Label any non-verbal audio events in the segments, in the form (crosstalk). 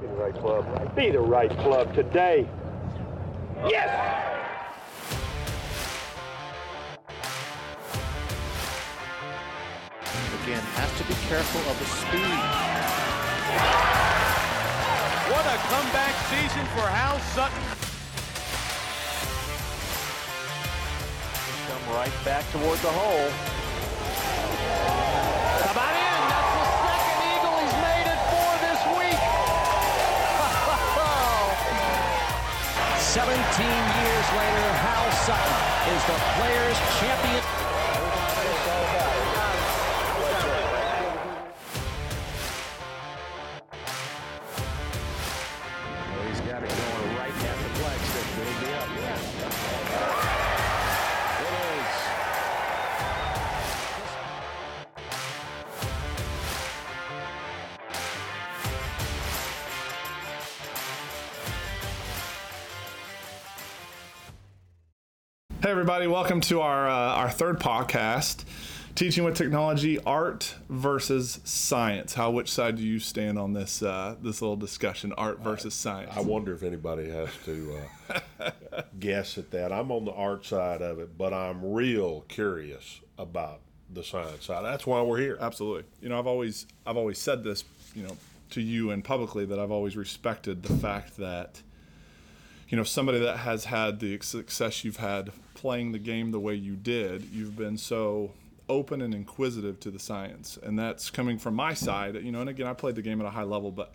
Be the right club. Be the right club today. Yes! Again, has to be careful of the speed. What a comeback season for Hal Sutton. Come right back toward the hole. 17 years later, Hal Sutton is the Players' Champion. Everybody, welcome to our uh, our third podcast, teaching with technology, art versus science. How which side do you stand on this uh, this little discussion, art versus science? I wonder if anybody has to uh, (laughs) guess at that. I'm on the art side of it, but I'm real curious about the science side. That's why we're here. Absolutely. You know, I've always I've always said this, you know, to you and publicly that I've always respected the fact that you know somebody that has had the success you've had playing the game the way you did, you've been so open and inquisitive to the science, and that's coming from my side. You know, and again, I played the game at a high level, but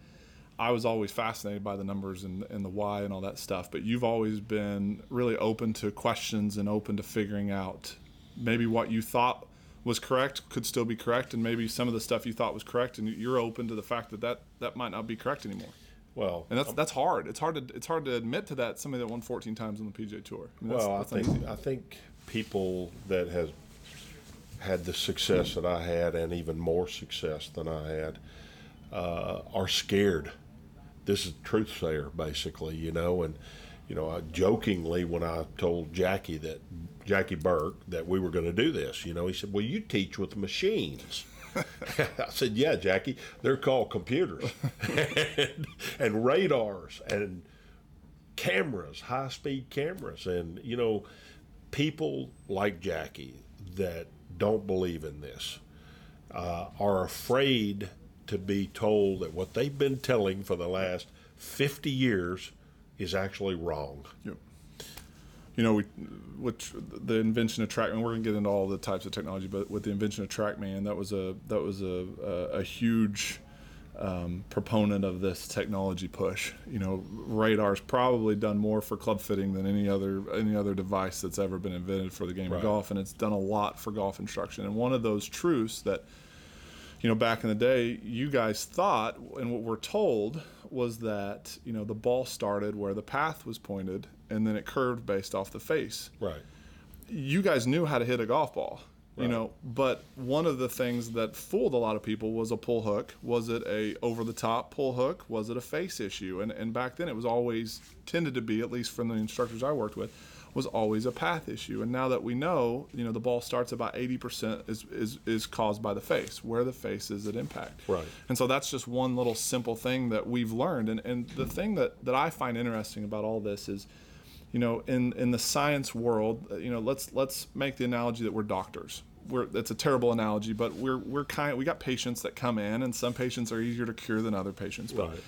I was always fascinated by the numbers and, and the why and all that stuff. But you've always been really open to questions and open to figuring out maybe what you thought was correct could still be correct, and maybe some of the stuff you thought was correct, and you're open to the fact that that, that might not be correct anymore. Well, And that's that's hard. It's hard to it's hard to admit to that somebody that won 14 times on the PGA Tour. I mean, that's- well, I think. I think people that has had the success that I had, and even more success than I had, uh, are scared. This is truth sayer, basically, you know. And you know, I jokingly when I told Jackie that Jackie Burke that we were going to do this, you know, he said, "Well, you teach with machines." (laughs) I said, "Yeah, Jackie, they're called computers and, (laughs) and radars and cameras, high speed cameras, and you know, people like Jackie that don't believe in this uh, are afraid to be told that what they've been telling for the last 50 years is actually wrong. Yep. You know, we, which the invention of TrackMan. We're gonna get into all the types of technology, but with the invention of TrackMan, that was a that was a a, a huge um, proponent of this technology push. You know, radar's probably done more for club fitting than any other any other device that's ever been invented for the game Right. of golf, and it's done a lot for golf instruction. And one of those truths that you know, back in the day, you guys thought, and what we're told was that, you know, the ball started where the path was pointed and then it curved based off the face. Right. You guys knew how to hit a golf ball, right. you know, but one of the things that fooled a lot of people was a pull hook. Was it a over the top pull hook? Was it a face issue? And, and back then it was always tended to be, at least from the instructors I worked with, was always a path issue. And now that we know, you know, the ball starts about 80% is, is, is caused by the face, where the face is at impact. Right. And so that's just one little simple thing that we've learned. And, and the thing that, that I find interesting about all this is, you know, in, in the science world, uh, you know, let's let's make the analogy that we're doctors. We're it's a terrible analogy, but we're we're kind we got patients that come in, and some patients are easier to cure than other patients. But Right.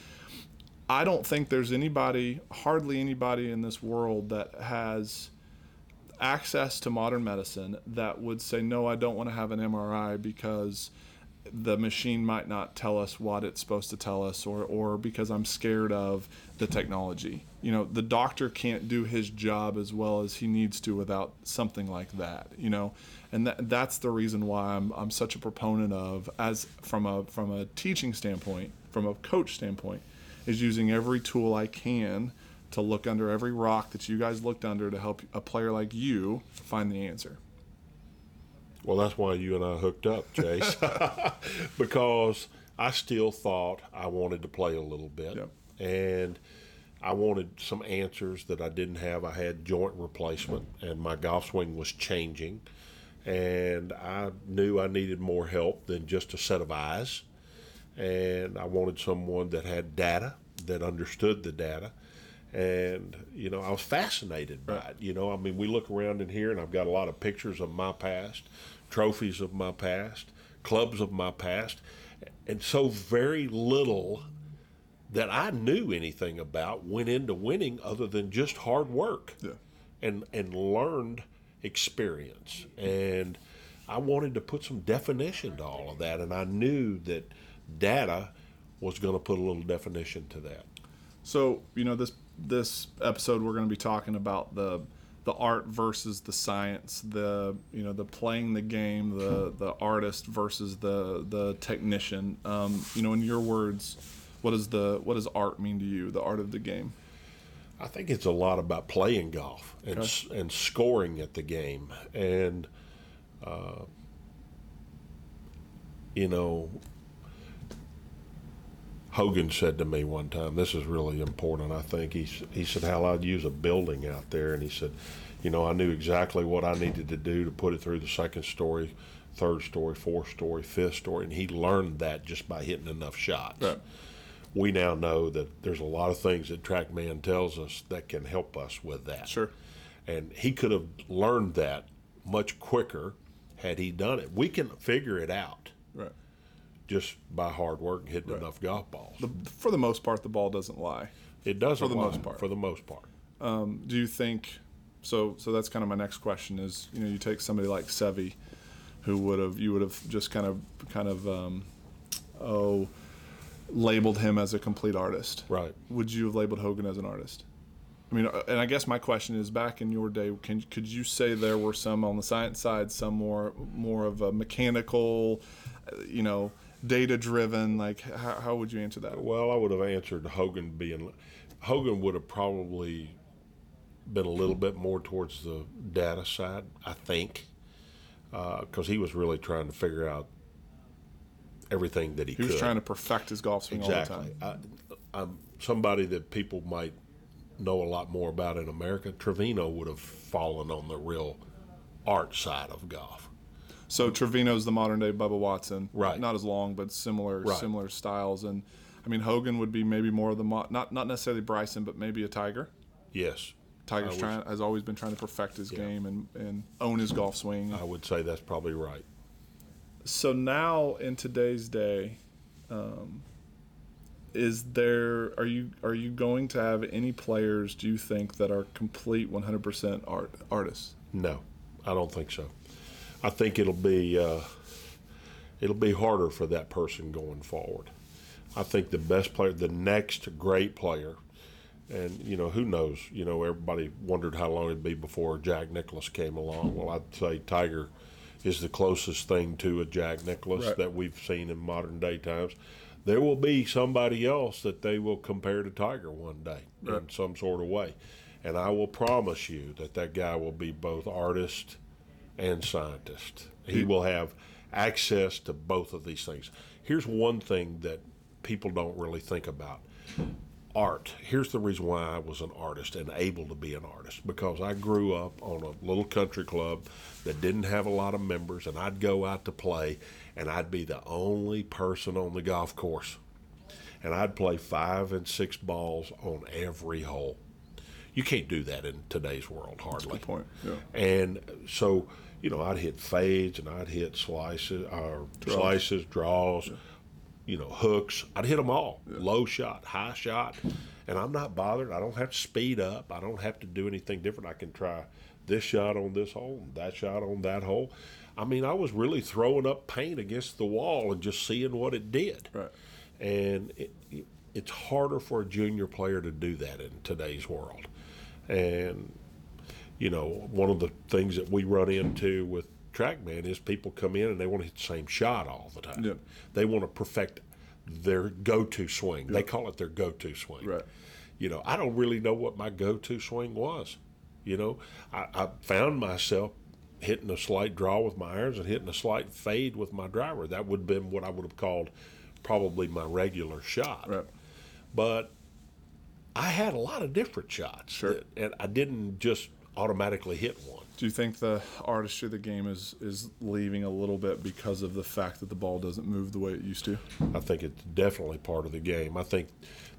I don't think there's anybody, hardly anybody in this world that has access to modern medicine that would say, no, I don't want to have an MRI because the machine might not tell us what it's supposed to tell us or, or because I'm scared of the technology. You know, the doctor can't do his job as well as he needs to without something like that, you know. And that, that's the reason why I'm, I'm such a proponent of as from a from a teaching standpoint, from a coach standpoint, is using every tool I can to look under every rock that you guys looked under to help a player like you find the answer. Well, that's why you and I hooked up, Chase, (laughs) because I still thought I wanted to play a little bit, Yep. and I wanted some answers that I didn't have. I had joint replacement, and my golf swing was changing, and I knew I needed more help than just a set of eyes, and I wanted someone that had data that understood the data, and you know I was fascinated by it. You know, I mean, we look around in here, and I've got a lot of pictures of my past, trophies of my past, clubs of my past, and so very little that I knew anything about went into winning other than just hard work Yeah. and and learned experience and I wanted to put some definition to all of that and I knew that data was going to put a little definition to that. So you know this this episode we're going to be talking about the the art versus the science, the you know the playing the game, the the artist versus the the technician. Um, you know, in your words, what does the what does art mean to you? The art of the game. I think it's a lot about playing golf and s and scoring at the game, and uh, you know, Hogan said to me one time, "This is really important." I think he he said, "Hal, I'd use a building out there," and he said, "You know, I knew exactly what I needed to do to put it through the second story." Third story, fourth story, fifth story, and he learned that just by hitting enough shots Right. we now know that there's a lot of things that TrackMan tells us that can help us with that. Sure. And he could have learned that much quicker had he done it. We can figure it out Right. Just by hard work and hitting enough golf balls. The, for the most part, the ball doesn't lie. it doesn't for the lie, most part. For the most part. do you think so so that's kind of my next question is you know you take somebody like Seve who would have you would have just kind of kind of um, oh labeled him as a complete artist Right. would you have labeled Hogan as an artist I mean uh, and I guess my question is back in your day can could you say there were some on the science side some more more of a mechanical uh, you know data driven like how, how would you answer that Well, I would have answered Hogan being Hogan would have probably been a little bit more towards the data side, I think, uh, because he was really trying to figure out everything that he, he was could. trying to perfect his golf swing all the exactly. time I, I'm somebody that people might know a lot more about in America. Trevino would have fallen on the real art side of golf. So Trevino's the modern day Bubba Watson, Right. Not as long, but similar Right. similar styles. And I mean Hogan would be maybe more of the mo- not not necessarily Bryson, but maybe a Tiger. Yes, Tiger's trying has always been trying to perfect his Yeah. game and, and own his golf swing. I would say that's probably right. so now in today's day, um, is there are you are you going to have any players? Do you think that are complete 100% art artists? No, I don't think so. I think it'll be uh, it'll be harder for that person going forward. I think the best player, the next great player, and you know who knows. You know everybody wondered how long it'd be before Jack Nicklaus came along. Well, I'd say Tiger is the closest thing to a Jack Nicklaus Right. that we've seen in modern day times. There will be somebody else that they will compare to Tiger one day in some sort of way, and I will promise you that that guy will be both artist and scientist. He will have access to both of these things. Here's one thing that people don't really think about art. Here's the reason why I was an artist and able to be an artist because I grew up on a little country club that didn't have a lot of members, and I'd go out to play, and I'd be the only person on the golf course. And I'd play five and six balls on every hole. You can't do that in today's world, hardly. Good point. Yeah. And so, you know, I'd hit fades and I'd hit slices, or slices, draws, you know, hooks. I'd hit them all. Low shot, high shot, and I'm not bothered. I don't have to speed up. I don't have to do anything different. I can try this shot on this hole, and that shot on that hole. I mean, I was really throwing up paint against the wall and just seeing what it did. Right. And it, it's harder for a junior player to do that in today's world. And you know, one of the things that we run into with TrackMan is people come in and they want to hit the same shot all the time. Yeah. They want to perfect their go-to swing. They call it their go-to swing. Right. You know, I don't really know what my go-to swing was. You know, I, I found myself hitting a slight draw with my irons and hitting a slight fade with my driver. That would have been what I would have called probably my regular shot Right. but I had a lot of different shots. Sure. that- and I didn't just automatically hit one. Do you think the artistry of the game is is leaving a little bit because of the fact that the ball doesn't move the way it used to? I think it's definitely part of the game. I think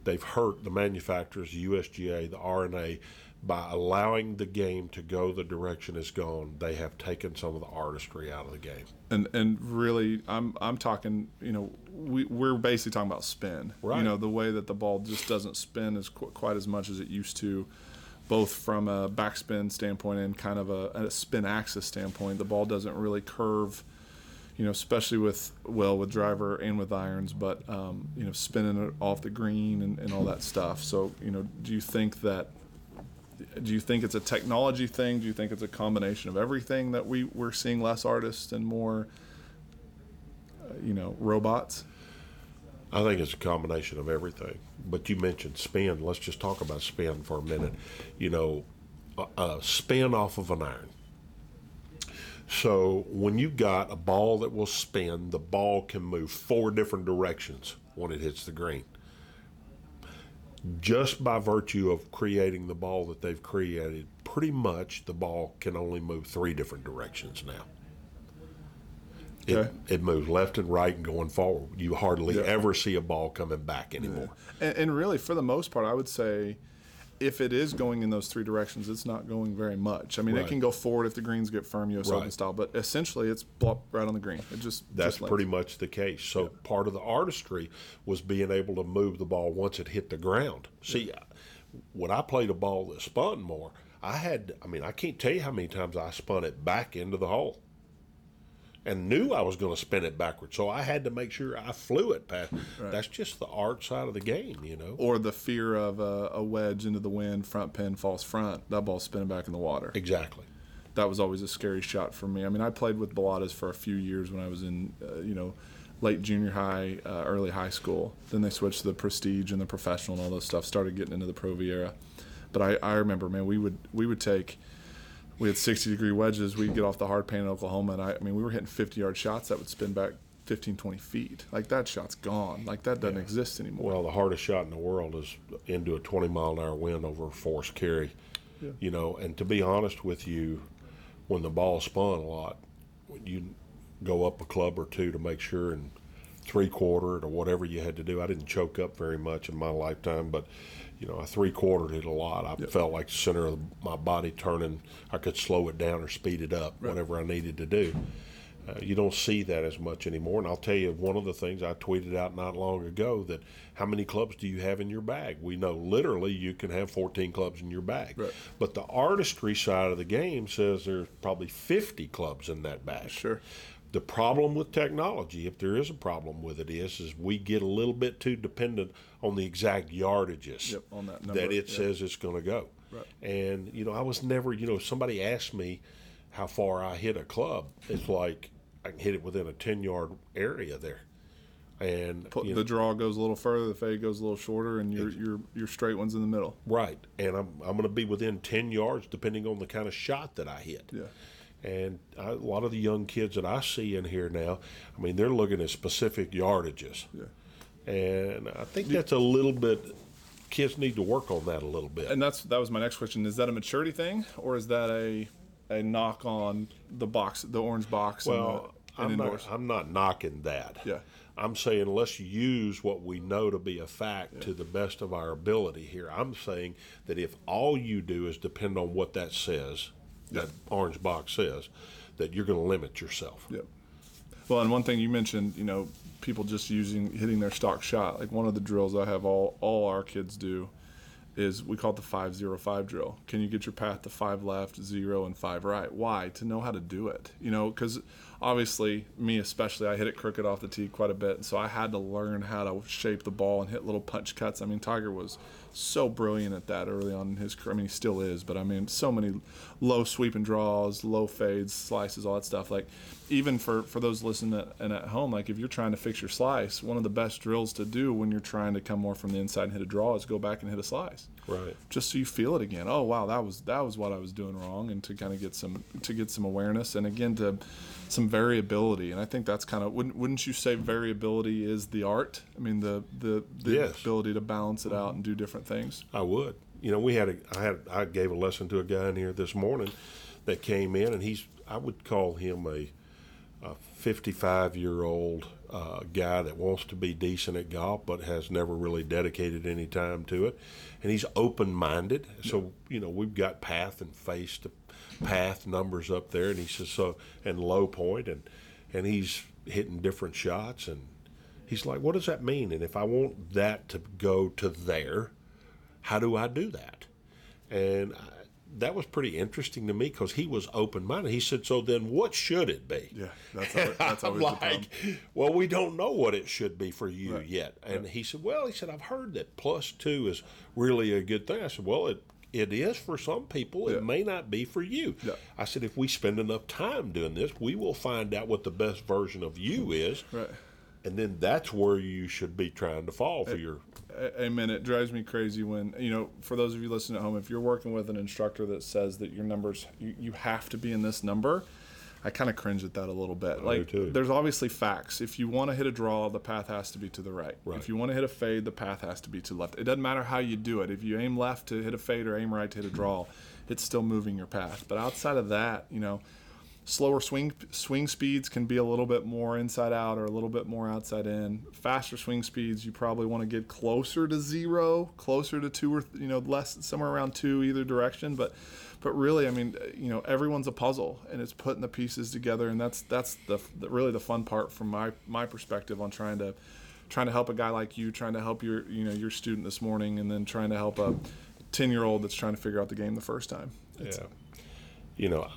they've hurt the manufacturers, the USGA, the R&A, by allowing the game to go the direction it's gone. They have taken some of the artistry out of the game. And and really, I'm I'm talking. You know, we we're basically talking about spin. Right. You know, the way that the ball just doesn't spin as qu- quite as much as it used to. Both from a backspin standpoint and kind of a, a spin axis standpoint, the ball doesn't really curve. You know, especially with well with driver and with irons, but um, you know, spinning it off the green and, and all that stuff. So, you know, do you think that do you think it's a technology thing? Do you think it's a combination of everything that we we're seeing less artists and more, uh, you know, robots? I think it's a combination of everything. But you mentioned spin. Let's just talk about spin for a minute. You know, a, a spin off of an iron. So when you got a ball that will spin, the ball can move four different directions when it hits the green. Just by virtue of creating the ball that they've created, pretty much the ball can only move three different directions now. It, Okay. it moves left and right and going forward. You hardly Yeah. ever see a ball coming back anymore. And, and really, for the most part, I would say, if it is going in those three directions, it's not going very much. I mean, it can go forward if the greens get firm, U.S. Open Right. style, but essentially, it's right on the green. It just That's just pretty much the case. So part of the artistry was being able to move the ball once it hit the ground. See, when I played a ball that spun more, I had, I mean, I can't tell you how many times I spun it back into the hole and knew I was going to spin it backwards. So I had to make sure I flew it past. That's just the art side of the game, you know? or the fear of a, a wedge into the wind, front pin, false front. That ball's spinning back in the water. Exactly. that was always a scary shot for me. I mean, I played with Balatas for a few years when I was in, uh, you know, late junior high, uh, early high school. Then they switched to the Prestige and the Professional and all those stuff. Started getting into the Pro era. But I, I remember, man, we would we would take, we had 60 degree wedges. We'd get off the hard pan in Oklahoma, and I, I mean, we were hitting 50 yard shots that would spin back 15, 20 feet. Like that shot's gone. Like that doesn't exist anymore. Well, the hardest shot in the world is into a 20 mile an hour wind over a forced carry. You know, and to be honest with you, when the ball spun a lot, you go up a club or two to make sure and three quarter it or whatever you had to do. I didn't choke up very much in my lifetime, but you know, I three quartered it a lot. I felt like the center of my body turning. I could slow it down or speed it up, whatever I needed to do. Uh, you don't see that as much anymore. And I'll tell you, one of the things I tweeted out not long ago that how many clubs do you have in your bag? We know literally you can have 14 clubs in your bag. Right. But the artistry side of the game says there's probably 50 clubs in that bag. Sure. The problem with technology, if there is a problem with it, is is we get a little bit too dependent on the exact yardages Yep, on that number, it yeah. says it's going to go. Right. And you know, I was never, you know, somebody asked me how far I hit a club. It's like I can hit it within a ten yard area there. And Put, the know, draw goes a little further, the fade goes a little shorter, and your your your straight one's in the middle. right, and I'm I'm going to be within ten yards depending on the kind of shot that I hit. Yeah. And I, a lot of the young kids that I see in here now, I mean, they're looking at specific yardages. Yeah. And I think that's a little bit. Kids need to work on that a little bit. And that's that was my next question. Is that a maturity thing, or is that a a knock on the box, the orange box? Well, and, the, I'm indoors? not, I'm not knocking that. Yeah. I'm saying let's use what we know to be a fact to the best of our ability here. I'm saying that if all you do is depend on what that says, that orange box says, that you're going to limit yourself. Yep. Well, and one thing you mentioned, you know, people just using hitting their stock shot. Like one of the drills I have all all our kids do is we call it the five zero five drill. Can you get your path to five left, zero, and five right? Why? To know how to do it. You know, because obviously me especially, I hit it crooked off the tee quite a bit, and so I had to learn how to shape the ball and hit little punch cuts. I mean, Tiger was so brilliant at that early on in his career. I mean, he still is, but I mean, so many low sweeping draws, low fades, slices, all that stuff. Like, even for for those listening at, and at home, like if you're trying to fix your slice, one of the best drills to do when you're trying to come more from the inside and hit a draw is go back and hit a slice Right. just so you feel it again. Oh wow, that was that was what I was doing wrong, and to kind of get some to get some awareness, and again to some variability. And I think that's kind of wouldn't wouldn't you say variability is the art? I mean the the the Yes. ability to balance it out and do different things. I would. You know, we had a, I had, I gave a lesson to a guy in here this morning that came in, and he's I would call him a, a 55 year old uh, guy that wants to be decent at golf, but has never really dedicated any time to it, and he's open minded. So you know we've got path and face to path numbers up there, and he says so and low point, and and he's hitting different shots, and he's like, what does that mean? And if I want that to go to there, how do I do that? And I, that was pretty interesting to me because he was open minded. He said, "So then, what should it be?" Yeah, that's always, (laughs) that's always like. "Well, we don't know what it should be for you Right. yet." And he said, "Well, he said I've heard that plus two is really a good thing." I said, "Well, it." It is for some people. Yeah. It may not be for you. Yeah. I said, if we spend enough time doing this, we will find out what the best version of you is, Right. and then that's where you should be trying to fall for your A- Amen. It drives me crazy when you know. For those of you listening at home, if you're working with an instructor that says that your numbers, you, you have to be in this number, I kind of cringe at that a little bit. like, too. there's obviously facts. If you want to hit a draw, the path has to be to the right. Right. If you want to hit a fade, the path has to be to the left. It doesn't matter how you do it. If you aim left to hit a fade or aim right to hit a draw, it's still moving your path. But outside of that, you know, slower swing swing speeds can be a little bit more inside out or a little bit more outside in. Faster swing speeds, you probably want to get closer to zero, closer to two or you know less somewhere around two either direction. But but really, I mean, you know, everyone's a puzzle and it's putting the pieces together, and that's that's the, the really the fun part from my my perspective on trying to trying to help a guy like you, trying to help your you know your student this morning, and then trying to help a ten year old that's trying to figure out the game the first time. It's, Yeah. You know,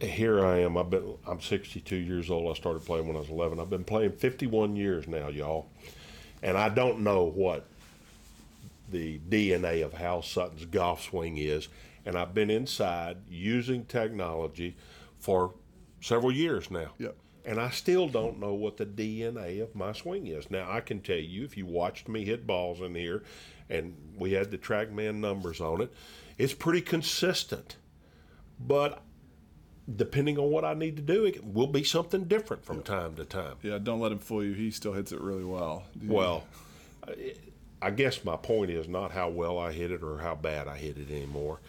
here I am. I've been. I'm 62 years old. I started playing when I was 11. I've been playing 51 years now, y'all, and I don't know what the DNA of Hal Sutton's golf swing is. And I've been inside using technology for several years now. Yep. And I still don't know what the DNA of my swing is. Now, I can tell you, if you watched me hit balls in here and we had the TrackMan numbers on it, it's pretty consistent. But depending on what I need to do, it will be something different from time to time. Yeah, don't let him fool you. He still hits it really well. Well, I- guess my point is not how well I hit it or how bad I hit it anymore.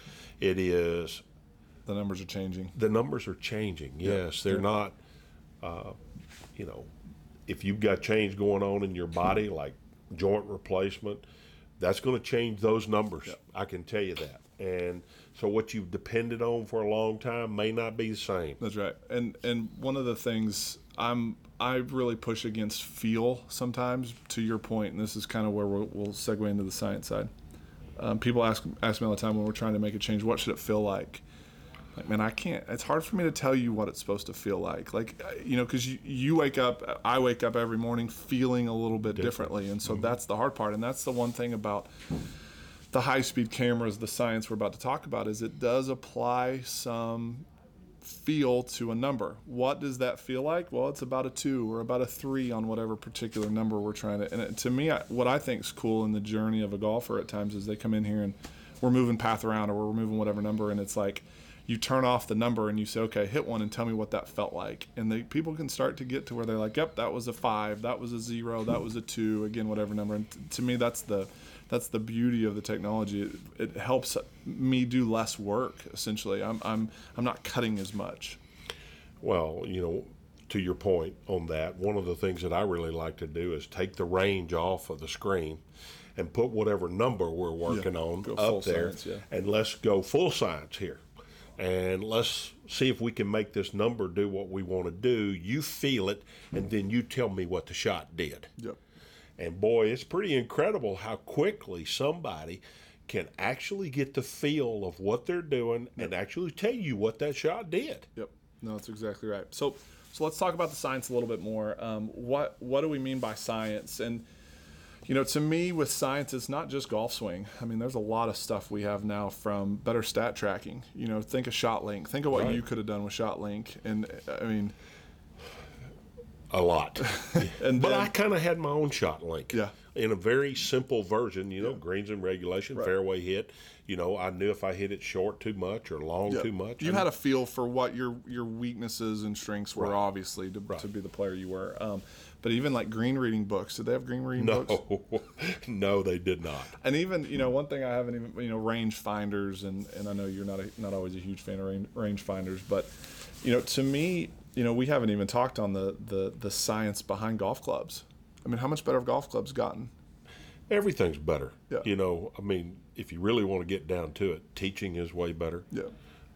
It is the numbers are changing. the numbers are changing. Yes, they're not. Uh, you know, if you've got change going on in your body, like joint replacement, that's going to change those numbers. I can tell you that. And so, what you've depended on for a long time may not be the same. That's right. And and one of the things I'm I really push against feel sometimes. To your point, and this is kind of where we'll, we'll segue into the science side. Um, people ask ask me all the time when we're trying to make a change, what should it feel like? Like, man, I can't. It's hard for me to tell you what it's supposed to feel like. Like, uh, you know, because you, you wake up, I wake up every morning feeling a little bit differently, and so that's the hard part. And that's the one thing about the high speed cameras, the science we're about to talk about, is it does apply some feel to a number. What does that feel like? Well, it's about a two or about a three on whatever particular number we're trying to. And it, to me, I, what I think is cool in the journey of a golfer at times is they come in here and we're moving path around or we're moving whatever number, and it's like you turn off the number and you say, okay, hit one and tell me what that felt like. And they, people can start to get to where they're like, yep, that was a five, that was a zero, that was a two, again, whatever number. And t- to me, that's the that's the beauty of the technology. It, it helps me do less work. Essentially, I'm I'm I'm not cutting as much. Well, you know, to your point on that, one of the things that I really like to do is take the range off of the screen and put whatever number we're working on up there, science, yeah. and let's go full science here. And let's see if we can make this number do what we want to do. You feel it, and then you tell me what the shot did. Yep. And boy, it's pretty incredible how quickly somebody can actually get the feel of what they're doing and actually tell you what that shot did. Yep. No, that's exactly right. So, so let's talk about the science a little bit more. Um, what what do we mean by science? And you know, to me, with science, it's not just golf swing. I mean, there's a lot of stuff we have now from better stat tracking. You know, think of ShotLink. Think of what Right. you could have done with ShotLink. And I mean, A lot. (laughs) and But then- I kind of had my own ShotLink. Yeah. in a very simple version. You know, greens and regulation, fairway hit. You know, I knew if I hit it short too much or long Yeah. too much. You and- had a feel for what your your weaknesses and strengths were, Right. obviously, to, Right. to be the player you were. Um, but even like green reading books, did they have green reading books? no, (laughs) no, they did not. And even you know one thing I haven't even you know range finders and and I know you're not a, not always a huge fan of range, range finders, but you know to me you know we haven't even talked on the the the science behind golf clubs. I mean, how much better have golf clubs gotten? Everything's better. Yeah. You know, I mean, if you really want to get down to it, teaching is way better. Yeah,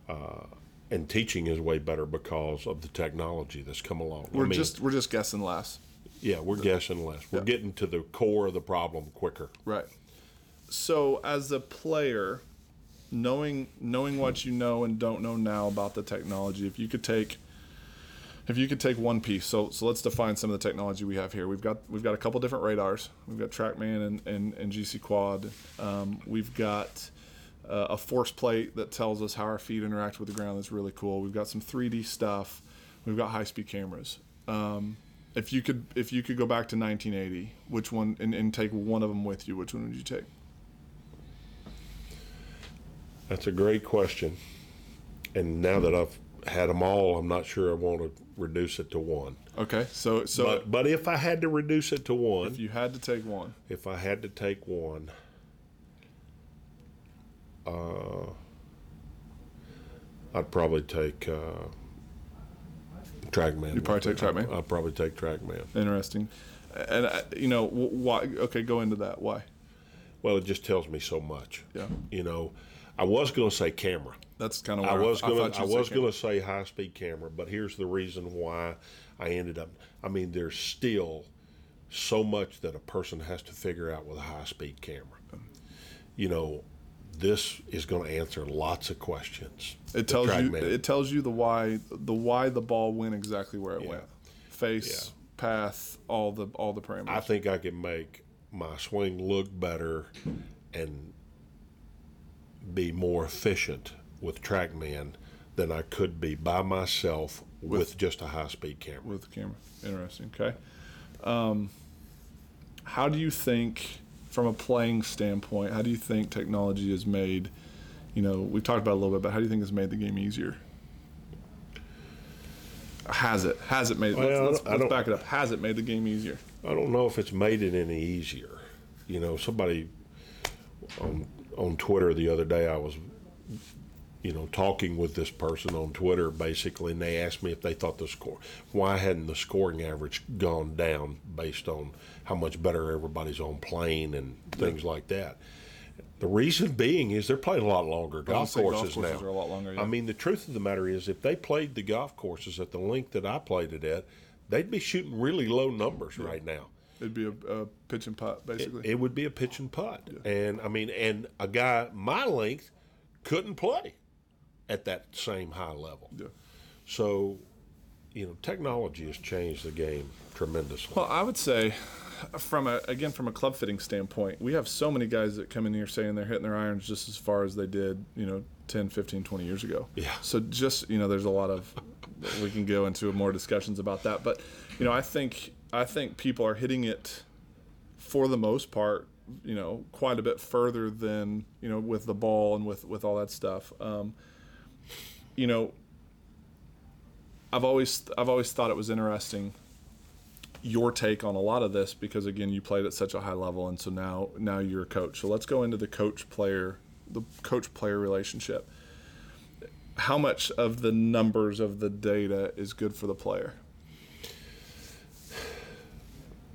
uh, And teaching is way better because of the technology that's come along. We're mean, just we're just guessing less. yeah, we're guessing less. We're Yeah. getting to the core of the problem quicker. Right. So as a player, knowing knowing what you know and don't know now about the technology, if you could take if you could take one piece, so so let's define some of the technology we have here. We've got we've got a couple different radars. We've got TrackMan and, and, and GC Quad. Um, we've got uh, a force plate that tells us how our feet interact with the ground. That's really cool. We've got some 3D stuff. We've got high speed cameras. Um, if you could if you could go back to 1980, which one and, and take one of them with you, which one would you take? That's a great question. And now that I've had them all, I'm not sure I want to reduce it to one. Okay, so so But but if I had to reduce it to one, if you had to take one, if I had to take one, uh, I'd probably take uh, TrackMan. You'd probably take TrackMan? I'd probably take TrackMan. interesting, and uh, you know why? Okay, go into that. Why? Well, it just tells me so much. Yeah. You know, I was going to say camera. That's kind of I was gonna I, you'd say was gonna say high speed camera, but here's the reason why I ended up. I mean, there's still so much that a person has to figure out with a high speed camera. You know, this is going to answer lots of questions. It tells you TrackMan. it tells you the why the why the ball went exactly where it Yeah. went, face, path, all the all the parameters. I think I can make my swing look better and be more efficient with TrackMan than I could be by myself with, just a high speed camera. with the camera. Interesting. Okay. Um, how do you think, from a playing standpoint, how do you think technology has made, you know, we've talked about a little bit, but how do you think it's made the game easier? Has it? Has it made? Well, let's let's, let's back it up. Has it made the game easier? I don't know if it's made it any easier. You know, somebody on on Twitter the other day, I was, you know, talking with this person on Twitter basically, and they asked me if they thought the score, why hadn't the scoring average gone down based on how much better everybody's on playing and things like that. The reason being is they're playing a lot longer golf say golf courses courses now. are a lot longer, yeah. I mean, the truth of the matter is, if they played the golf courses at the length that I played it at, they'd be shooting really low numbers right now. It'd be a, a pitch and putt, basically. It would be a pitch and putt. And I mean, and a guy my length couldn't play at that same high level. Yeah. So, you know, technology has changed the game tremendously. Well, I would say, from a again from a club fitting standpoint, we have so many guys that come in here saying they're hitting their irons just as far as they did, you know, 10, 15, 20 years ago. Yeah. So just you know, there's a lot of we can go into more discussions about that, but you know, I think I think people are hitting it for the most part, you know, quite a bit further than you know with the ball and with with all that stuff. Um, you know, I've always I've always thought it was interesting your take on a lot of this because again you played at such a high level and so now now you're a coach. So let's go into the coach player the coach player relationship. How much of the numbers of the data is good for the player?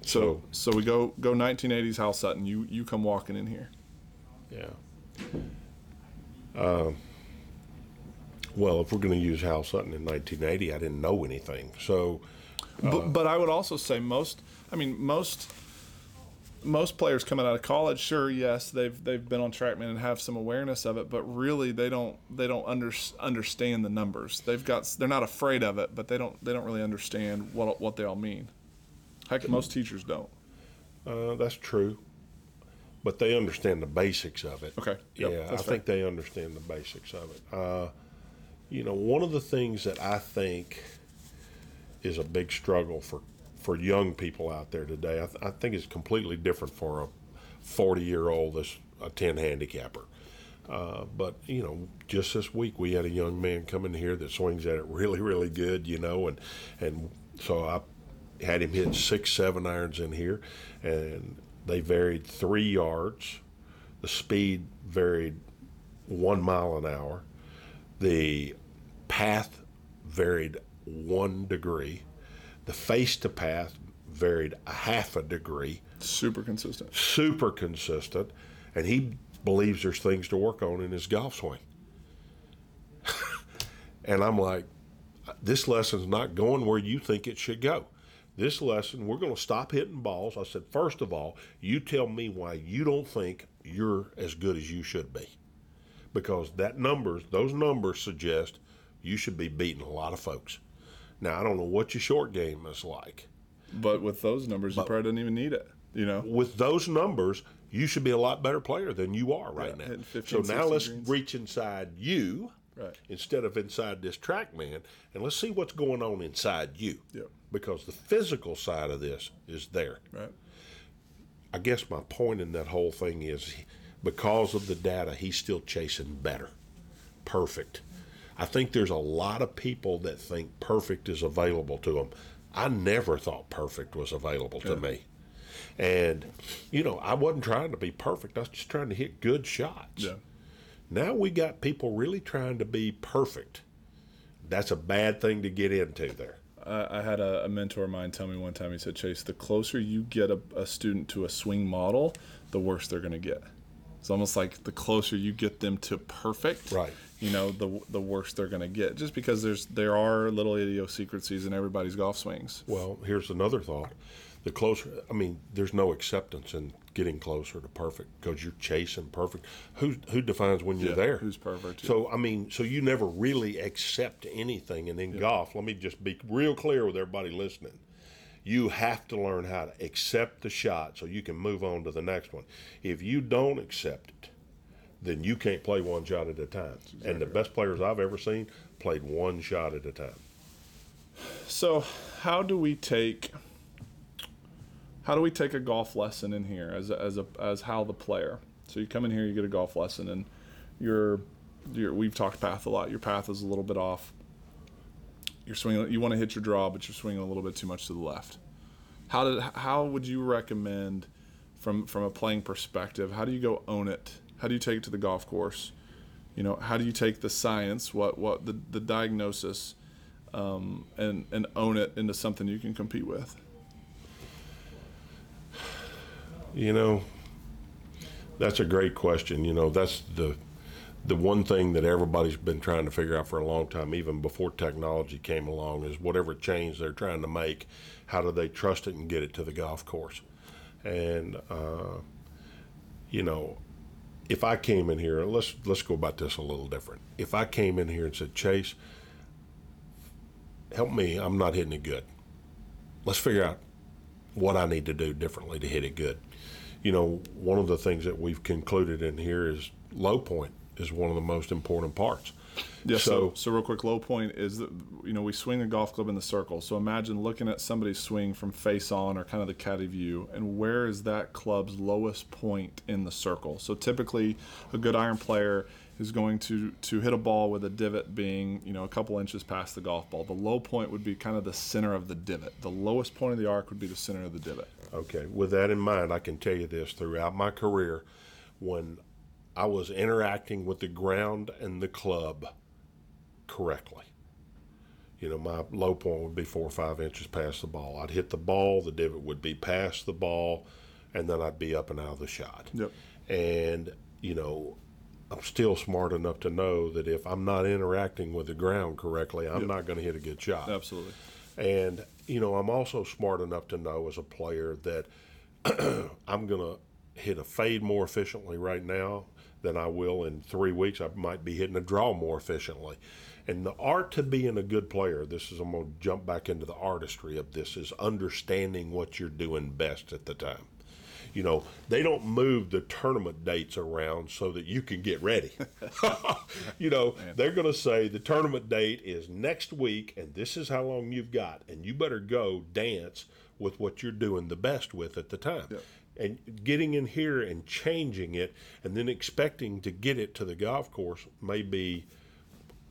So so we go go 1980s Hal Sutton. You you come walking in here. Yeah. Um, well, if we're going to use Hal Sutton in 1980, I didn't know anything. So, But, but I would also say most. I mean, most most players coming out of college, sure, yes, they've they've been on TrackMan and have some awareness of it, but really they don't they don't under, understand the numbers. They've got they're not afraid of it, but they don't they don't really understand what what they all mean. Heck, most teachers don't. uh, that's true. But they understand the basics of it. Okay. Yep, yeah, I that's think they understand the basics of it. Uh, you know, one of the things that I think is a big struggle for for young people out there today. I, th- I think it's completely different for a 40 year old that's a 10 handicapper. Uh, but you know, just this week we had a young man come in here that swings at it really, really good. You know, and and so I had him hit six, seven irons in here, and they varied three yards. The speed varied one mile an hour. The path varied one degree. The face to path varied a half a degree. Super consistent. Super consistent. And he believes there's things to work on in his golf swing. (laughs) and I'm like, this lesson's not going where you think it should go. This lesson, we're going to stop hitting balls. I said, first of all, you tell me why you don't think you're as good as you should be. Because that numbers, those numbers suggest you should be beating a lot of folks. Now, I don't know what your short game is like. But with those numbers, you probably don't even need it. You know, With those numbers, you should be a lot better player than you are right Yeah, now. 15, so now let's greens. reach inside you Right. instead of inside this TrackMan, and let's see what's going on inside you. Yep. Because the physical side of this is there. right? I guess my point in that whole thing is because of the data, he's still chasing better. Perfect. I think there's a lot of people that think perfect is available to them. I never thought perfect was available to me. And, you know, I wasn't trying to be perfect. I was just trying to hit good shots. Yeah. Now we got people really trying to be perfect. That's a bad thing to get into there. I, I had a, a mentor of mine tell me one time. He said, "Chase, the closer you get a, a student to a swing model, the worse they're going to get. It's almost like the closer you get them to perfect, Right. You know, the the worse they're going to get. Just because there's there are little idiosyncrasies in everybody's golf swings. Well, here's another thought. The closer, I mean, there's no acceptance in getting closer to perfect because you're chasing perfect. Who who defines when you're Yeah, there? who's perfect, yeah. So I mean, so you never really accept anything. And in golf, let me just be real clear with everybody listening. You have to learn how to accept the shot so you can move on to the next one. If you don't accept it, then you can't play one shot at a time. and the best players I've ever seen played one shot at a time. So, how do we take how do we take a golf lesson in here as a, as a as how the player? So you come in here, you get a golf lesson, and you're, you're we've talked path a lot. Your path is a little bit off. You're swinging. You want to hit your draw, but you're swinging a little bit too much to the left. How did how would you recommend from from a playing perspective? How do you go own it? How do you take it to the golf course? You know, how do you take the science, what what the the diagnosis, um, and and own it into something you can compete with? You know, that's a great question. You know, that's the the one thing that everybody's been trying to figure out for a long time, even before technology came along, is whatever change they're trying to make, how do they trust it and get it to the golf course? And uh, you know, if I came in here, let's let's go about this a little different. If I came in here and said, Chase, help me, I'm not hitting it good. Let's figure out what I need to do differently to hit it good. You know, one of the things that we've concluded in here is low point is one of the most important parts. Yeah. So, So- so real quick, low point is that you know we swing a golf club in the circle. So imagine looking at somebody's swing from face on or kind of the caddy view, and where is that club's lowest point in the circle? So typically, a good iron player is going to to hit a ball with a divot being you know a couple inches past the golf ball. The low point would be kind of the center of the divot. The lowest point of the arc would be the center of the divot. Okay, with that in mind, I can tell you this throughout my career, when I was interacting with the ground and the club correctly, you know, my low point would be four or five inches past the ball. I'd hit the ball, the divot would be past the ball, and then I'd be up and out of the shot. Yep. And, you know, I'm still smart enough to know that if I'm not interacting with the ground correctly, I'm not going to hit a good shot. Absolutely. And, you know, I'm also smart enough to know as a player that (clears throat) I'm going to hit a fade more efficiently right now than I will in three weeks. I might be hitting a draw more efficiently. And the art to being a good player, this is, I'm going to jump back into the artistry of this, is understanding what you're doing best at the time. You know, they don't move the tournament dates around so that you can get ready. (laughs) you know, they're going to say the tournament date is next week and this is how long you've got and you better go dance with what you're doing the best with at the time. Yep. And getting in here and changing it and then expecting to get it to the golf course may be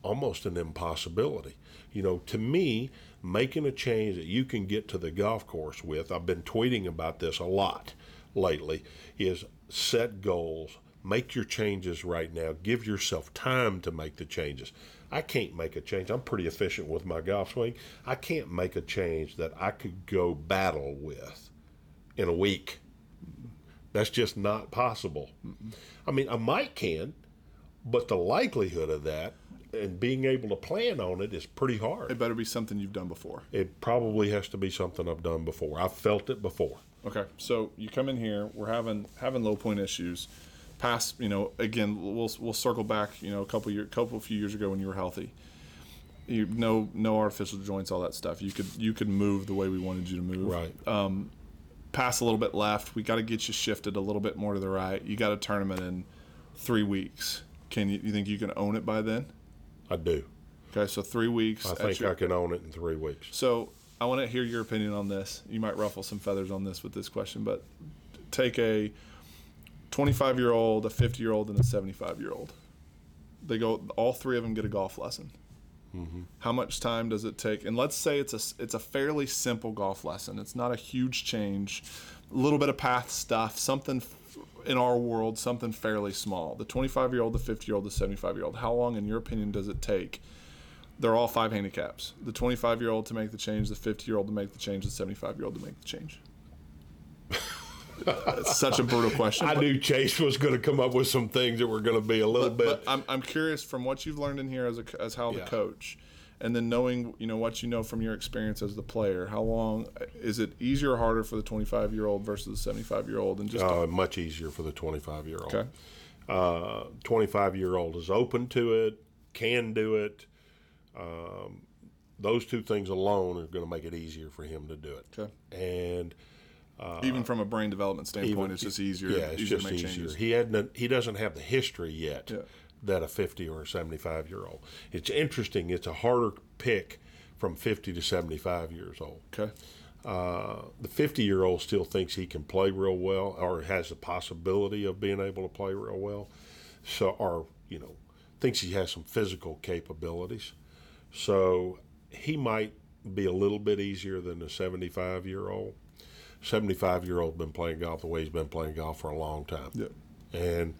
almost an impossibility. You know, to me, making a change that you can get to the golf course with, I've been tweeting about this a lot lately, is set goals, make your changes right now, give yourself time to make the changes. I can't make a change. I'm pretty efficient with my golf swing. I can't make a change that I could go battle with in a week. That's just not possible. I mean, I might can, but the likelihood of that and being able to plan on it is pretty hard. It better be something you've done before. It probably has to be something I've done before. I've felt it before. Okay, so you come in here, we're having having low point issues. Past, you know, again, we'll we'll circle back, you know, a couple year, couple few years ago when you were healthy. You no no artificial joints, all that stuff. You could you could move the way we wanted you to move. Right. Um, Pass a little bit left. We got to get you shifted a little bit more to the right. You got a tournament in three weeks. Can you you think you can own it by then? I do. Okay, so three weeks. I think your- I can own it in three weeks. So I want to hear your opinion on this. You might ruffle some feathers on this with this question, but take a 25 year old, a 50 year old, and a 75 year old. They go. All three of them get a golf lesson. How much time does it take? And let's say it's a it's a fairly simple golf lesson. It's not a huge change, a little bit of path stuff, something in our world, something fairly small. The 25 year old, the 50 year old, the 75 year old. How long, in your opinion, does it take? They're all five handicaps. The 25 year old to make the change, the 50 year old to make the change, the 75 year old to make the change. Such a brutal question. I knew Chase was going to come up with some things that were going to be a little but, bit. but I'm, I'm curious from what you've learned in here as a as how the Yeah. coach, and then knowing you know what you know from your experience as the player. How long is it easier or harder for the 25 year old versus the 75 year old? And just uh, much easier for the 25 year old. okay, Uh, 25 year old is open to it, can do it. Um, those two things alone are going to make it easier for him to do it. okay. And Even from a brain development standpoint, even- it's just easier. Yeah, it's just to make easier. changes. He hadn't. He doesn't have the history yet Yeah. that a 50 or a 75 year old. It's interesting. It's a harder pick from 50 to 75 years old. Okay, Uh, the 50 year old still thinks he can play real well or has the possibility of being able to play real well. So, or, you know, thinks he has some physical capabilities. So he might be a little bit easier than the 75 year old. 75 year old been playing golf the way he's been playing golf for a long time. yeah. And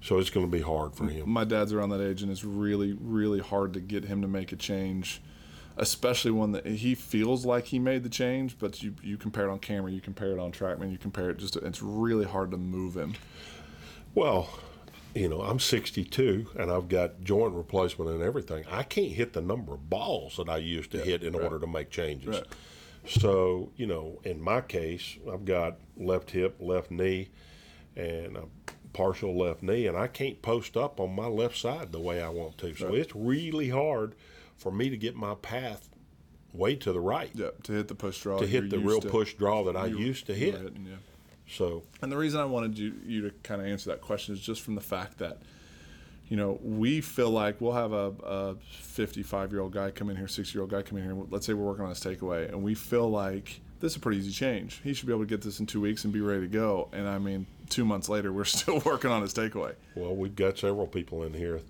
so it's going to be hard for him. My dad's around that age, and it's really, really hard to get him to make a change, especially one that he feels like he made the change. But you, you compare it on camera, you compare it on TrackMan, you compare it just. It's really hard to move him. Well, you know, I'm 62 and I've got joint replacement and everything. I can't hit the number of balls that I used to hit in order to make changes. Right. So, you know, in my case, I've got left hip, left knee, and a partial left knee, and I can't post up on my left side the way I want to. So Right. it's really hard for me to get my path way to the right Yeah, to hit the push draw. to hit the real to- push draw that I used to hit. hitting, yeah. So, And the reason I wanted you you to kind of answer that question is just from the fact that, you know, we feel like we'll have a, a 55 year old guy come in here, 60 year old guy come in here. Let's say we're working on his takeaway, and we feel like this is a pretty easy change. He should be able to get this in two weeks and be ready to go. And I mean, two months later, we're (laughs) still working on his takeaway. Well, we've got several people in here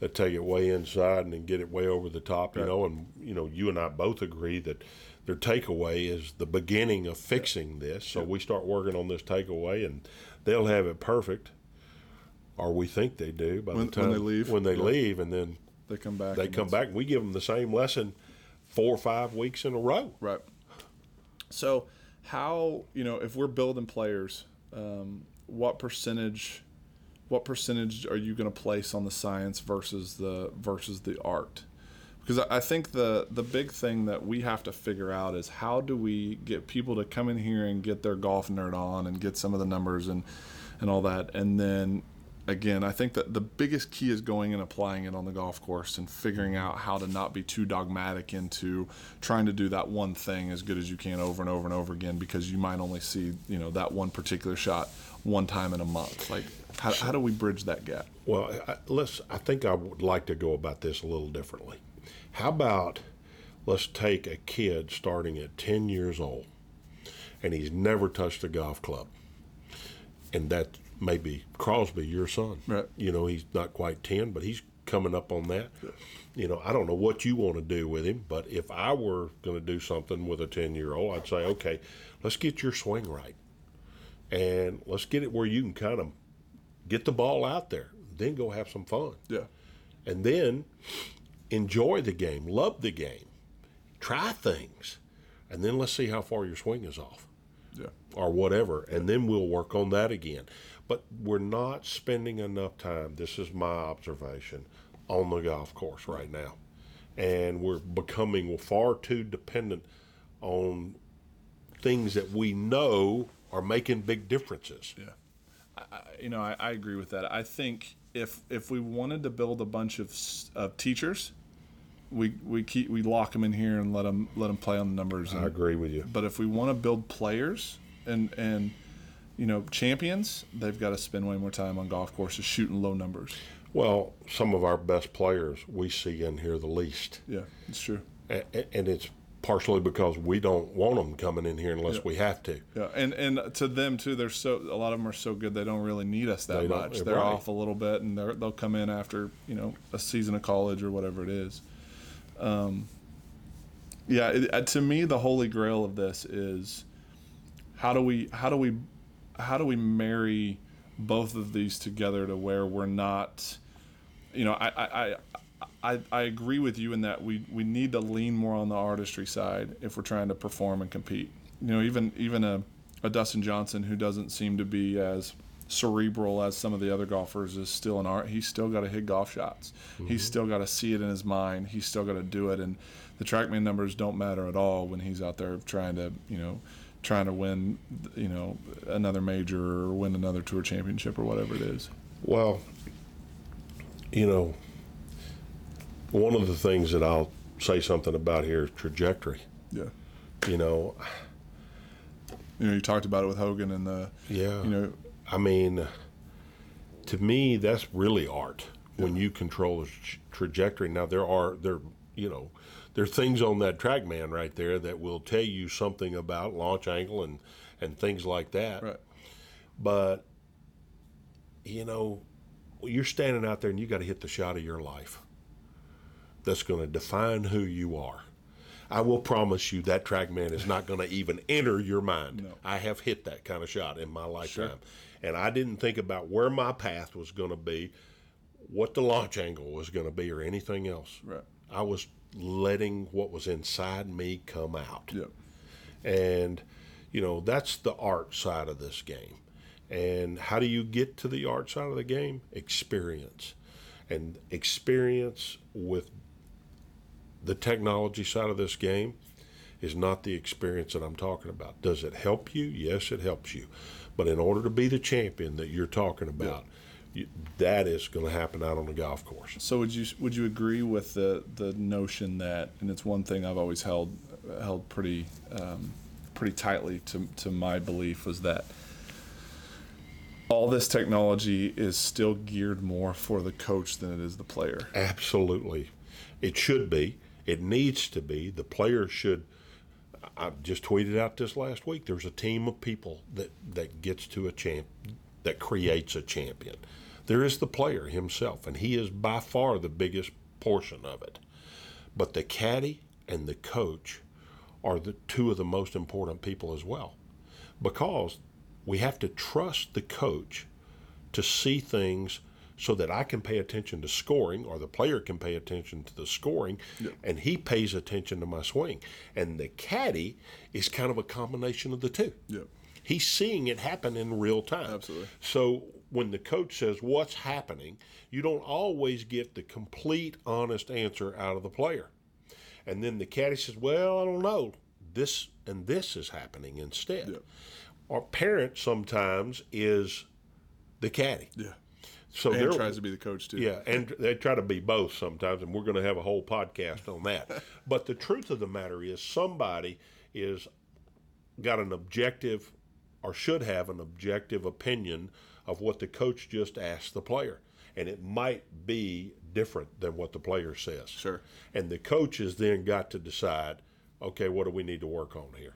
that take it way inside and then get it way over the top, you Right. know. And you know, you and I both agree that their takeaway is the beginning of fixing this. So we start working on this takeaway, and they'll have it perfect, or we think they do by When- the when time they leave? When they Yeah. leave, and then They come back. they come back, and we give them the same lesson four or five weeks in a row. Right. So, how you know if we're building players, um, what percentage, what percentage are you going to place on the science versus the versus the art? Because I I think the the big thing that we have to figure out is how do we get people to come in here and get their golf nerd on and get some of the numbers and and all that, and then again, I think that the biggest key is going and applying it on the golf course and figuring out how to not be too dogmatic into trying to do that one thing as good as you can over and over and over again because you might only see you know that one particular shot one time in a month. Like, how, how do we bridge that gap? Well, I, let's. I think I would like to go about this a little differently. How about let's take a kid starting at ten years old, and he's never touched a golf club. And that maybe Crosby, your son. Right. You know, he's not quite 10, but he's coming up on that. You know, I don't know what you want to do with him, but if I were going to do something with a 10 year old, I'd say, okay, let's get your swing right. And let's get it where you can kind of get the ball out there, then go have some fun. Yeah. And then enjoy the game, love the game, try things, and then let's see how far your swing is off Yeah. or whatever, and then we'll work on that again. But we're not spending enough time, this is my observation, on the golf course right now. And we're becoming far too dependent on things that we know are making big differences. Yeah. you know, I, I agree with that. I think if if we wanted to build a bunch of, of teachers, we we keep we lock them in here and let them let them play on the numbers. And, I agree with you. But if we want to build players and and you know champions, they've got to spend way more time on golf courses shooting low numbers. Well, some of our best players we see in here the least. Yeah, it's true. And it's partially because we don't want them coming in here unless Yeah. we have to. Yeah, and and to them too, they're so a lot of them are so good they don't really need us that They much. They're right. off a little bit, and they're, they'll come in after you know a season of college or whatever it is. Um, yeah, it, uh, to me, the holy grail of this is how do we how do we how do we marry both of these together to where we're not, you know, I I. I I, agree with you in that we, we need to lean more on the artistry side if we're trying to perform and compete. You know, even even a, a Dustin Johnson who doesn't seem to be as cerebral as some of the other golfers is still an art. He's still got to hit golf shots. He's mm-hmm. still got to see it in his mind. He's still got to do it. And the TrackMan numbers don't matter at all when he's out there trying to you know trying to win you know another major or win another tour championship or whatever it is. Well, you know, one of the things that I'll say something about here is trajectory. Yeah. You know, You know, you talked about it with Hogan and the yeah. you know I mean, to me, that's really art when you control a tra- trajectory. Now there are there, you know, there are things on that TrackMan right there that will tell you something about launch angle and and things like that. right. But you know, you're standing out there and you got to hit the shot of your life. That's going to define who you are. I will promise you that TrackMan is not going to even enter your mind. No. I have hit that kind of shot in my lifetime, and I didn't think about where my path was going to be, what the launch angle was going to be, or anything else. Right. I was letting what was inside me come out. Yep. And, you know, that's the art side of this game. And how do you get to the art side of the game? Experience. And experience with the technology side of this game is not the experience that I'm talking about. Does it help you? Yes, it helps you. But in order to be the champion that you're talking about, that is going to happen out on the golf course. So would you would you agree with the the notion that, and it's one thing I've always held held pretty um, pretty tightly to to my belief was that all this technology is still geared more for the coach than it is the player. Absolutely. It should be. It needs to be. The player should. I just tweeted out this last week. There's a team of people that, that gets to a champ, that creates a champion. There is the player himself, and he is by far the biggest portion of it. But the caddy and the coach are the two of the most important people as well, because we have to trust the coach to see things so that I can pay attention to scoring or the player can pay attention to the scoring and he pays attention to my swing. And the caddy is kind of a combination of the two. Yep. He's seeing it happen in real time. Absolutely. So when the coach says what's happening, you don't always get the complete honest answer out of the player. And then the caddy says, "Well, I don't know. This and this is happening instead." Yep. Our parent sometimes is the caddy. Yeah. So And tries to be the coach too. yeah, and they try to be both sometimes, and we're going to have a whole podcast on that. (laughs) but the truth of the matter is, somebody is got an objective, or should have an objective opinion of what the coach just asked the player, and it might be different than what the player says. Sure. And the coach has then got to decide, okay, what do we need to work on here?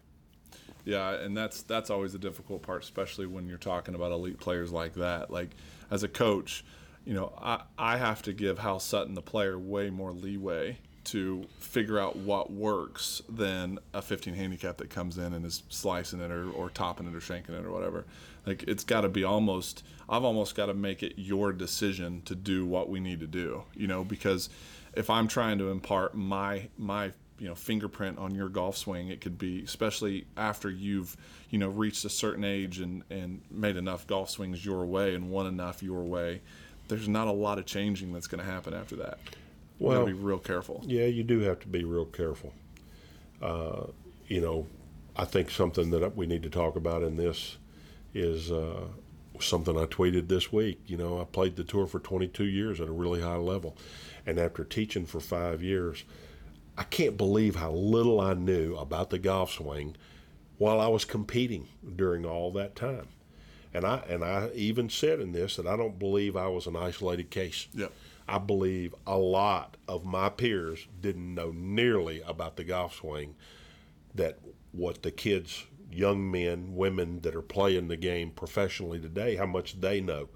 Yeah, and that's that's always the difficult part, especially when you're talking about elite players like that. Like as a coach, you know, I, I have to give Hal Sutton the player way more leeway to figure out what works than a 15 handicap that comes in and is slicing it or, or topping it or shanking it or whatever. Like it's got to be almost I've almost got to make it your decision to do what we need to do, you know, because if I'm trying to impart my my you know fingerprint on your golf swing, it could be especially after you've you know reached a certain age and and made enough golf swings your way and won enough your way. There's not a lot of changing that's going to happen after that. Well, be real careful. Yeah, you do have to be real careful. Uh, you know, I think something that we need to talk about in this is uh, something I tweeted this week. You know, I played the tour for 22 years at a really high level, and after teaching for five years, I can't believe how little I knew about the golf swing while I was competing during all that time. And I and I even said in this that I don't believe I was an isolated case. Yep. I believe a lot of my peers didn't know nearly about the golf swing that what the kids, young men, women that are playing the game professionally today, how much they know.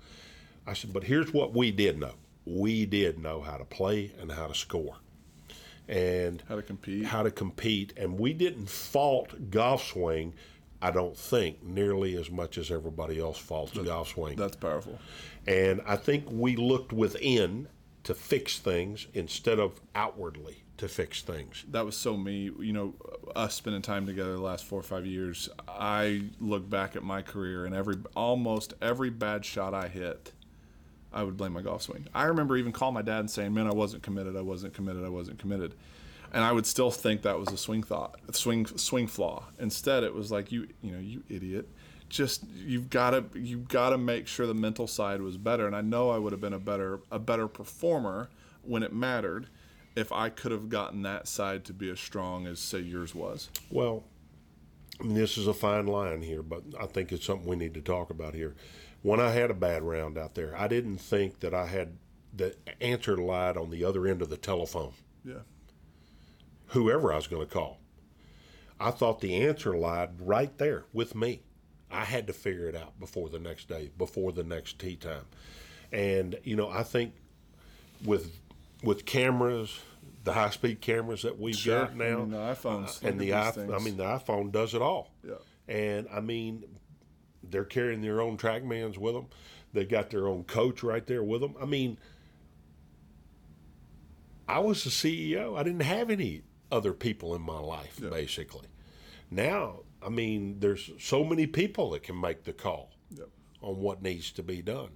I said, but here's what we did know. We did know how to play and how to score. And How to compete. how to compete, and we didn't fault golf swing. I don't think nearly as much as everybody else faults golf swing. That's powerful. And I think we looked within to fix things instead of outwardly to fix things. that was so me. You know, us spending time together the last four or five years. I look back at my career and every almost every bad shot I hit, I would blame my golf swing. I remember even calling my dad and saying, "Man, I wasn't committed. I wasn't committed. I wasn't committed." And I would still think that was a swing thought, swing swing flaw. Instead, it was like you, you know, you idiot. Just you've got to you've got to make sure the mental side was better. And I know I would have been a better a better performer when it mattered if I could have gotten that side to be as strong as say yours was. Well, I mean, this is a fine line here, but I think it's something we need to talk about here. When I had a bad round out there, I didn't think that I had the answer lied on the other end of the telephone, Yeah. whoever I was going to call. I thought the answer lied right there with me. I had to figure it out before the next day, before the next tee time. And you know, I think with with cameras, the high speed cameras that we've Sure. got now, I mean, the iPhones uh, and the iPhone. I mean, the iPhone does it all. Yeah. And I mean, they're carrying their own TrackMans with them. They got their own coach right there with them. I mean, I was the CEO. I didn't have any other people in my life, basically. Now, I mean, there's so many people that can make the call Yep. on what needs to be done,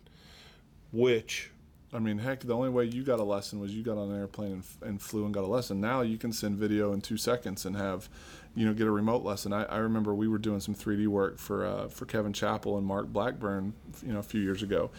which I mean, heck, the only way you got a lesson was you got on an airplane and, and flew and got a lesson. Now you can send video in two seconds and have, you know, get a remote lesson. I, I remember we were doing some 3D work for uh, for Kevin Chappell and Mark Blackburn, you know, a few years ago,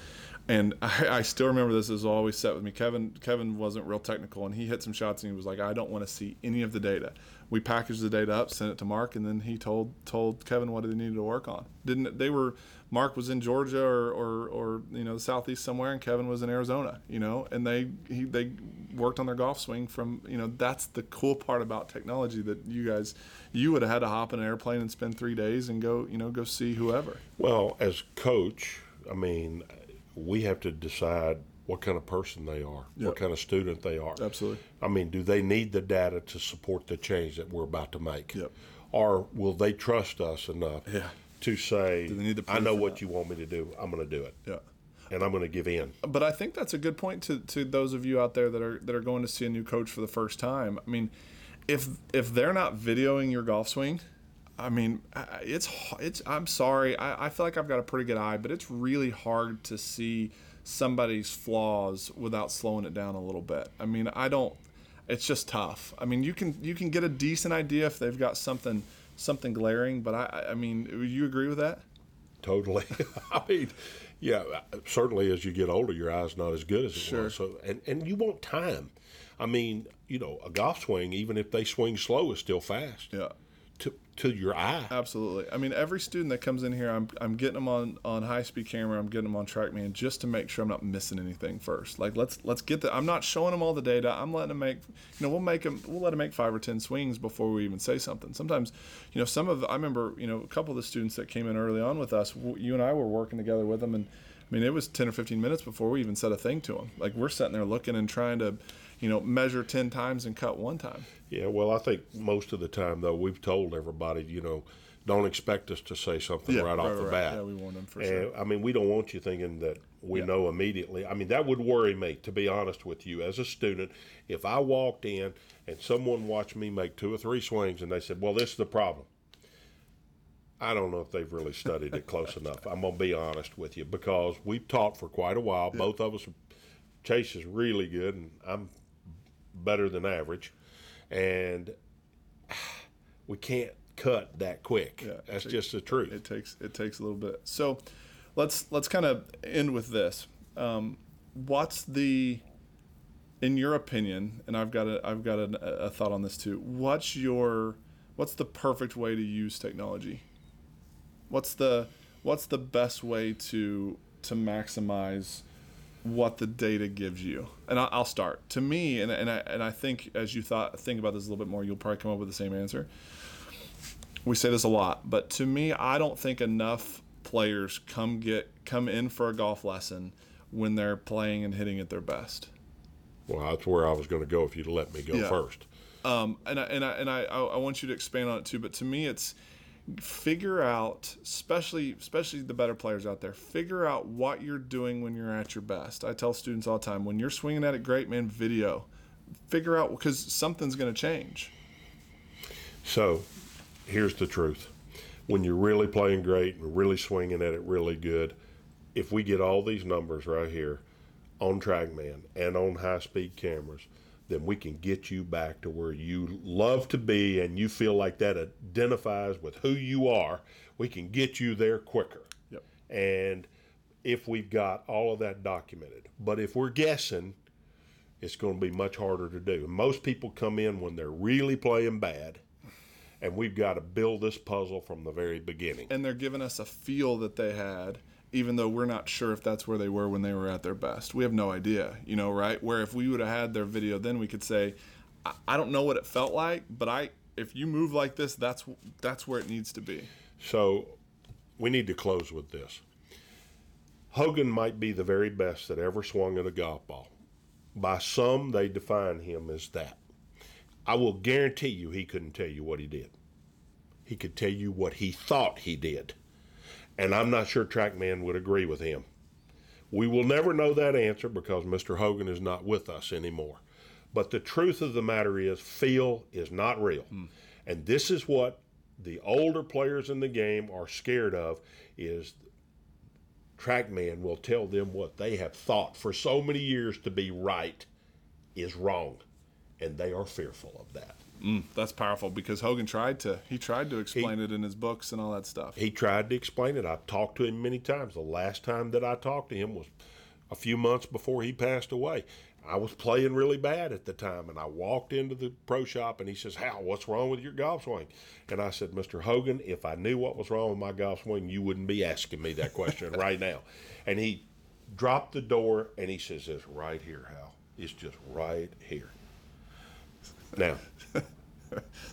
and (laughs) I, I still remember this is always set with me. Kevin Kevin wasn't real technical, and he hit some shots and he was like, I don't want to see any of the data. We packaged the data up, sent it to Mark, and then he told told Kevin what they needed to work on. Didn't they were Mark was in Georgia or, or, or you know the southeast somewhere, and Kevin was in Arizona, you know, and they he, they worked on their golf swing from you know that's the cool part about technology that you guys you would have had to hop in an airplane and spend three days and go you know go see whoever. Well, as coach, I mean, we have to decide what kind of person they are, Yep. what kind of student they are. Absolutely. I mean, do they need the data to support the change that we're about to make? Yep. Or will they trust us enough Yeah. to say, Do they need the I know what not?" you want me to do. I'm going to do it. Yeah. And I'm going to give in. but I think that's a good point to, to those of you out there that are that are going to see a new coach for the first time. I mean, if if they're not videoing your golf swing, I mean, it's it's. I'm sorry, I, I feel like I've got a pretty good eye, but it's really hard to see somebody's flaws without slowing it down a little bit. I mean, I don't. It's just tough. I mean, you can you can get a decent idea if they've got something something glaring, but I I- mean, would you agree with that? Totally. (laughs) I mean, yeah, certainly as you get older, your eye's not as good as it Sure. was. So, and, and you want time. I mean, you know, a golf swing, even if they swing slow, is still fast. Yeah. To, your eye. Absolutely. I mean, every student that comes in here, I'm, I'm getting them on, on high speed camera. I'm getting them on TrackMan just to make sure I'm not missing anything first. Like let's let's get the. I'm not showing them all the data. I'm letting them make. You know, we'll make them. We'll let them make five or ten swings before we even say something. Sometimes, you know, some of I remember you know a couple of the students that came in early on with us. You and I were working together with them, and I mean it was ten or fifteen minutes before we even said a thing to them. Like we're sitting there looking and trying to, you know, measure ten times and cut one time. Yeah, well, I think most of the time though we've told everybody, you know, don't expect us to say something right, off the bat. Yeah, we warned them for and, sure. I mean, we don't want you thinking that we Yeah. know immediately. I mean, that would worry me, to be honest with you, as a student. If I walked in and someone watched me make two or three swings and they said, "Well, this is the problem," I don't know if they've really studied it close enough. I'm gonna be honest with you because we've taught for quite a while. Both of us, Chase is really good, and I'm better than average, and (sighs) we can't cut that quick. Yeah, That's it- just the truth. It takes it takes a little bit. So let's let's kind of end with this. Um, what's the in your opinion, and I've got a I've got a, a thought on this too. What's your what's the perfect way to use technology? What's the what's the best way to to maximize what the data gives you? And I, I'll start. To me, and, and I and I think as you thought think about this a little bit more, you'll probably come up with the same answer we say this a lot, but to me, I don't think enough players come get come in for a golf lesson when they're playing and hitting at their best. Well, that's where I was going to go if you'd let me go Yeah. first. Um, and I, and I, and I, I want you to expand on it too. But to me, it's figure out, especially especially the better players out there, figure out what you're doing when you're at your best. I tell students all the time, when you're swinging at it great, man, video. Figure out because something's going to change. So, here's the truth: when you're really playing great and really swinging at it really good, if we get all these numbers right here on TrackMan and on high-speed cameras, then we can get you back to where you love to be and you feel like that identifies with who you are. We can get you there quicker. Yep. And if we've got all of that documented, but if we're guessing, it's going to be much harder to do. Most people come in when they're really playing bad, and we've got to build this puzzle from the very beginning. and they're giving us a feel that they had even though we're not sure if that's where they were when they were at their best we have no idea you know right where if we would have had their video then we could say I, I don't know what it felt like but i if you move like this that's that's where it needs to be So we need to close with this. Hogan might be the very best that ever swung at a golf ball. By some, they define him as that. I will guarantee you he couldn't tell you what he did. He could tell you what he thought he did. And I'm not sure TrackMan would agree with him. We will never know that answer because Mr. Hogan is not with us anymore. But the truth of the matter is, feel is not real. Hmm. And this is what the older players in the game are scared of is TrackMan will tell them what they have thought for so many years to be right is wrong. And they are fearful of that. Mm, that's powerful because Hogan tried to he tried to explain it in his books and all that stuff He tried to explain it. I've talked to him many times. The last time that I talked to him was a few months before he passed away. I was playing really bad at the time, and I walked into the pro shop, and he says, "Hal, what's wrong with your golf swing?" And I said, "Mr. Hogan, if I knew what was wrong with my golf swing, you wouldn't be asking me that question (laughs) right now." And he dropped the door, and he says, "It's right here, Hal. It's just right here." Now, (laughs)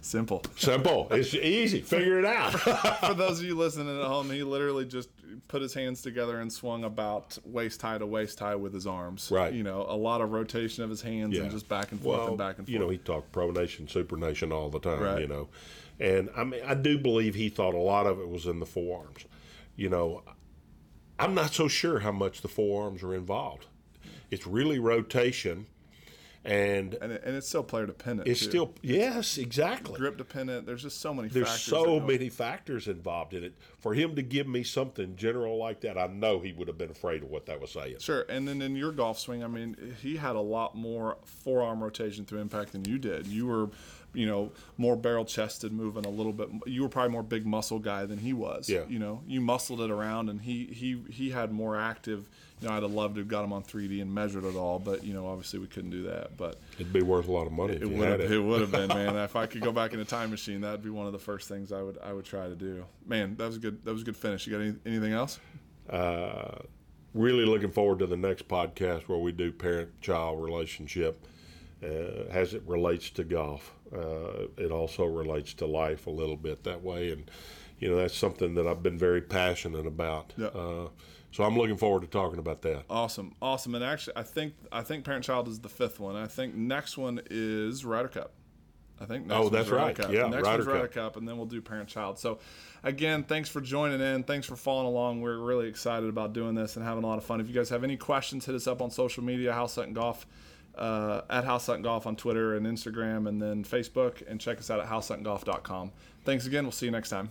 simple simple. It's easy. Figure it out. (laughs) for those of you listening at home he literally just put his hands together and swung about waist high to waist high with his arms Right. you know a lot of rotation of his hands and just back and forth Well, and back and forth You know, he talked pronation, super nation all the time. Right. You know, and I mean, I do believe he thought a lot of it was in the forearms. You know, I'm not so sure how much the forearms are involved. It's really rotation, and and, and it's still player dependent. it's too. still yes, exactly. grip dependent. There's just so many. There's factors so many factors involved in it. For him to give me something general like that, I know he would have been afraid of what that was saying. Sure, and then in your golf swing, I mean, he had a lot more forearm rotation through impact than you did. You were you know, more barrel chested, moving a little bit. You were probably more big muscle guy than he was. Yeah. You know, you muscled it around, and he he he had more active. You know, I'd have loved to have got him on 3D and measured it all, but you know, obviously we couldn't do that. But It'd be worth a lot of money if it would have it. it would have been, man. (laughs) if I could go back in a time machine, that'd be one of the first things I would I would try to do. Man, that was a good. That was a good finish. You got any, anything else? Uh, really looking forward to the next podcast where we do parent-child relationship uh, as it relates to golf. Uh, it also relates to life a little bit that way, and you know that's something that I've been very passionate about. Uh, so I'm looking forward to talking about that. Awesome, awesome. And actually, I think I think Parent Child is the fifth one. I think next one is Ryder Cup. I think. Next Oh, that's right. Cup. Yeah, next Ryder one's Ryder Cup. Cup, and then we'll do Parent Child. So, again, thanks for joining in. Thanks for following along. We're really excited about doing this and having a lot of fun. If you guys have any questions, hit us up on social media. Hal Sutton Golf. Uh, at Hal Sutton Golf on Twitter and Instagram and then Facebook and check us out at halsutton.golf.com. Thanks again. We'll see you next time.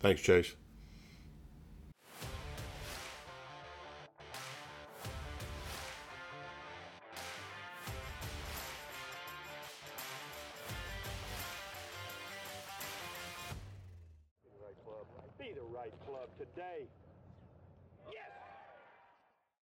Thanks, Chase.